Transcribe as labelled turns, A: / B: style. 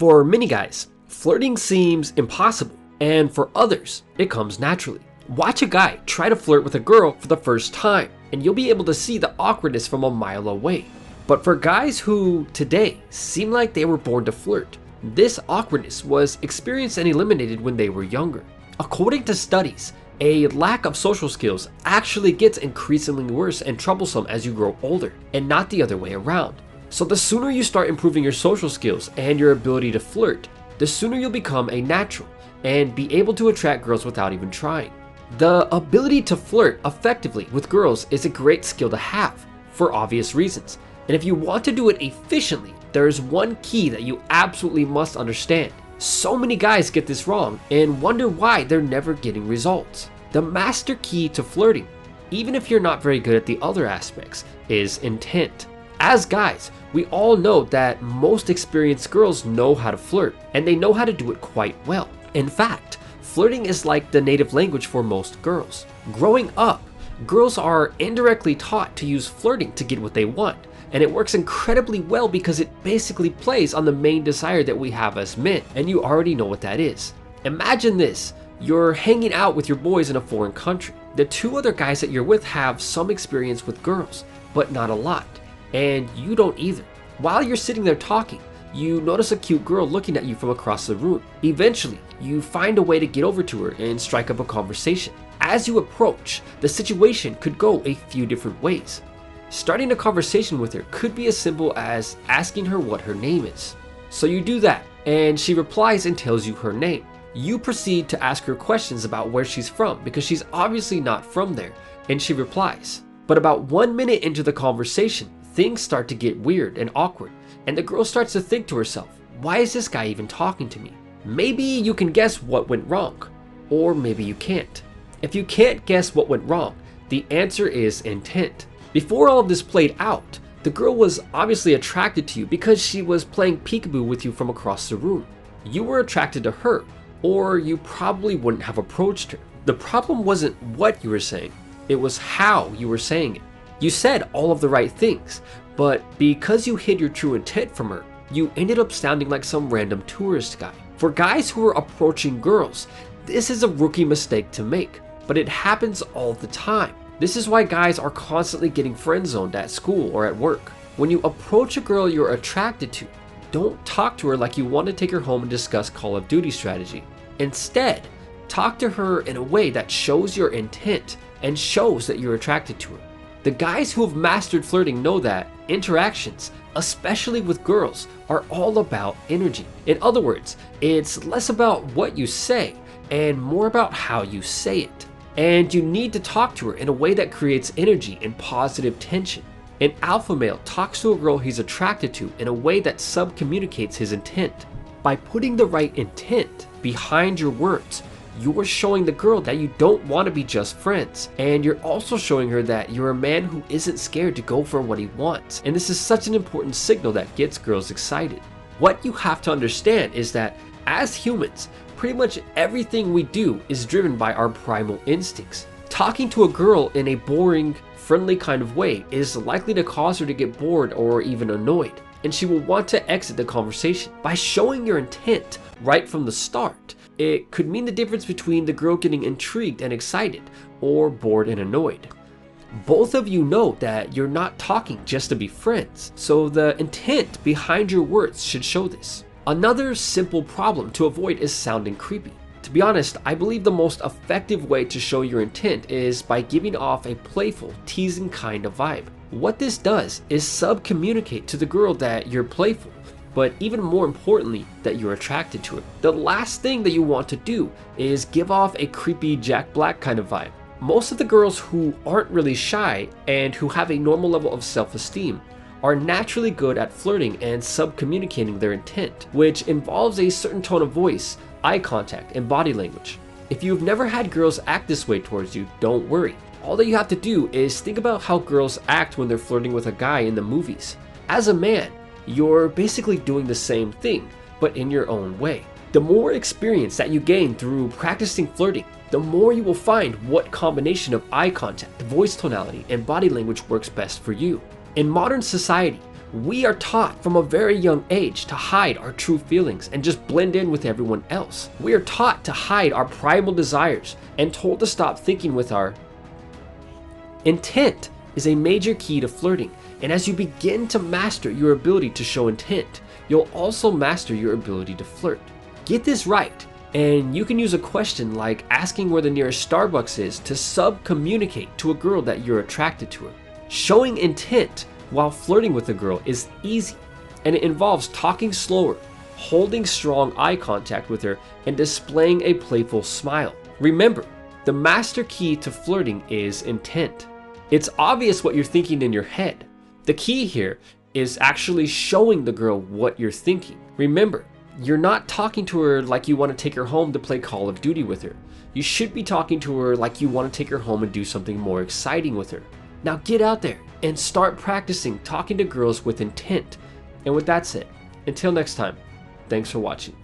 A: For many guys, flirting seems impossible, and for others, it comes naturally. Watch a guy try to flirt with a girl for the first time, and you'll be able to see the awkwardness from a mile away. But for guys who, today, seem like they were born to flirt, this awkwardness was experienced and eliminated when they were younger. According to studies, a lack of social skills actually gets increasingly worse and troublesome as you grow older, and not the other way around. So the sooner you start improving your social skills and your ability to flirt, the sooner you'll become a natural and be able to attract girls without even trying. The ability to flirt effectively with girls is a great skill to have, for obvious reasons. And if you want to do it efficiently, there is one key that you absolutely must understand. So many guys get this wrong and wonder why they're never getting results. The master key to flirting, even if you're not very good at the other aspects, is intent. As guys, we all know that most experienced girls know how to flirt, and they know how to do it quite well. In fact, flirting is like the native language for most girls. Growing up, girls are indirectly taught to use flirting to get what they want, and it works incredibly well because it basically plays on the main desire that we have as men, and you already know what that is. Imagine this you're hanging out with your boys in a foreign country. The two other guys that you're with have some experience with girls, but not a lot, and you don't either. While you're sitting there talking, you notice a cute girl looking at you from across the room. Eventually, you find a way to get over to her and strike up a conversation. As you approach, the situation could go a few different ways. Starting a conversation with her could be as simple as asking her what her name is. So you do that, and she replies and tells you her name. You proceed to ask her questions about where she's from because she's obviously not from there, and she replies. But about one minute into the conversation, things start to get weird and awkward, and the girl starts to think to herself, why is this guy even talking to me? Maybe you can guess what went wrong, or maybe you can't. If you can't guess what went wrong, the answer is intent. Before all of this played out, the girl was obviously attracted to you because she was playing peekaboo with you from across the room. You were attracted to her, or you probably wouldn't have approached her. The problem wasn't what you were saying, it was how you were saying it. You said all of the right things, but because you hid your true intent from her, you ended up sounding like some random tourist guy. For guys who are approaching girls, this is a rookie mistake to make, but it happens all the time. This is why guys are constantly getting friend zoned at school or at work. When you approach a girl you're attracted to, don't talk to her like you want to take her home and discuss Call of Duty strategy. Instead, talk to her in a way that shows your intent and shows that you're attracted to her. The guys who have mastered flirting know that interactions, especially with girls, are all about energy. In other words, it's less about what you say and more about how you say it and you need to talk to her in a way that creates energy and positive tension. An alpha male talks to a girl he's attracted to in a way that sub communicates his intent. By putting the right intent behind your words, you're showing the girl that you don't want to be just friends. And you're also showing her that you're a man who isn't scared to go for what he wants. And this is such an important signal that gets girls excited. What you have to understand is that as humans, pretty much everything we do is driven by our primal instincts. Talking to a girl in a boring, friendly kind of way is likely to cause her to get bored or even annoyed, and she will want to exit the conversation. By showing your intent right from the start, it could mean the difference between the girl getting intrigued and excited, or bored and annoyed. Both of you know that you're not talking just to be friends, so the intent behind your words should show this. Another simple problem to avoid is sounding creepy. To be honest, I believe the most effective way to show your intent is by giving off a playful, teasing kind of vibe. What this does is sub communicate to the girl that you're playful, but even more importantly, that you're attracted to her. The last thing that you want to do is give off a creepy Jack Black kind of vibe. Most of the girls who aren't really shy and who have a normal level of self esteem are naturally good at flirting and sub-communicating their intent, which involves a certain tone of voice, eye contact, and body language. If you've never had girls act this way towards you, don't worry. All that you have to do is think about how girls act when they're flirting with a guy in the movies. As a man, you're basically doing the same thing, but in your own way. The more experience that you gain through practicing flirting, the more you will find what combination of eye contact, voice tonality, and body language works best for you. In modern society, We are taught from a very young age to hide our true feelings and just blend in with everyone else. We are taught to hide our primal desires and told to stop thinking with our intent is a major key to flirting. And as you begin to master your ability to show intent, you'll also master your ability to flirt. Get this right, and you can use a question like asking where the nearest Starbucks is to sub communicate to a girl that you're attracted to her. Showing intent while flirting with a girl is easy, and it involves talking slower, holding strong eye contact with her, and displaying a playful smile. Remember, the master key to flirting is intent. It's obvious what you're thinking in your head. The key here is actually showing the girl what you're thinking. Remember, you're not talking to her like you want to take her home to play Call of Duty with her. You should be talking to her like you want to take her home and do something more exciting with her. Now get out there and start practicing talking to girls with intent. And with that said, until next time, thanks for watching.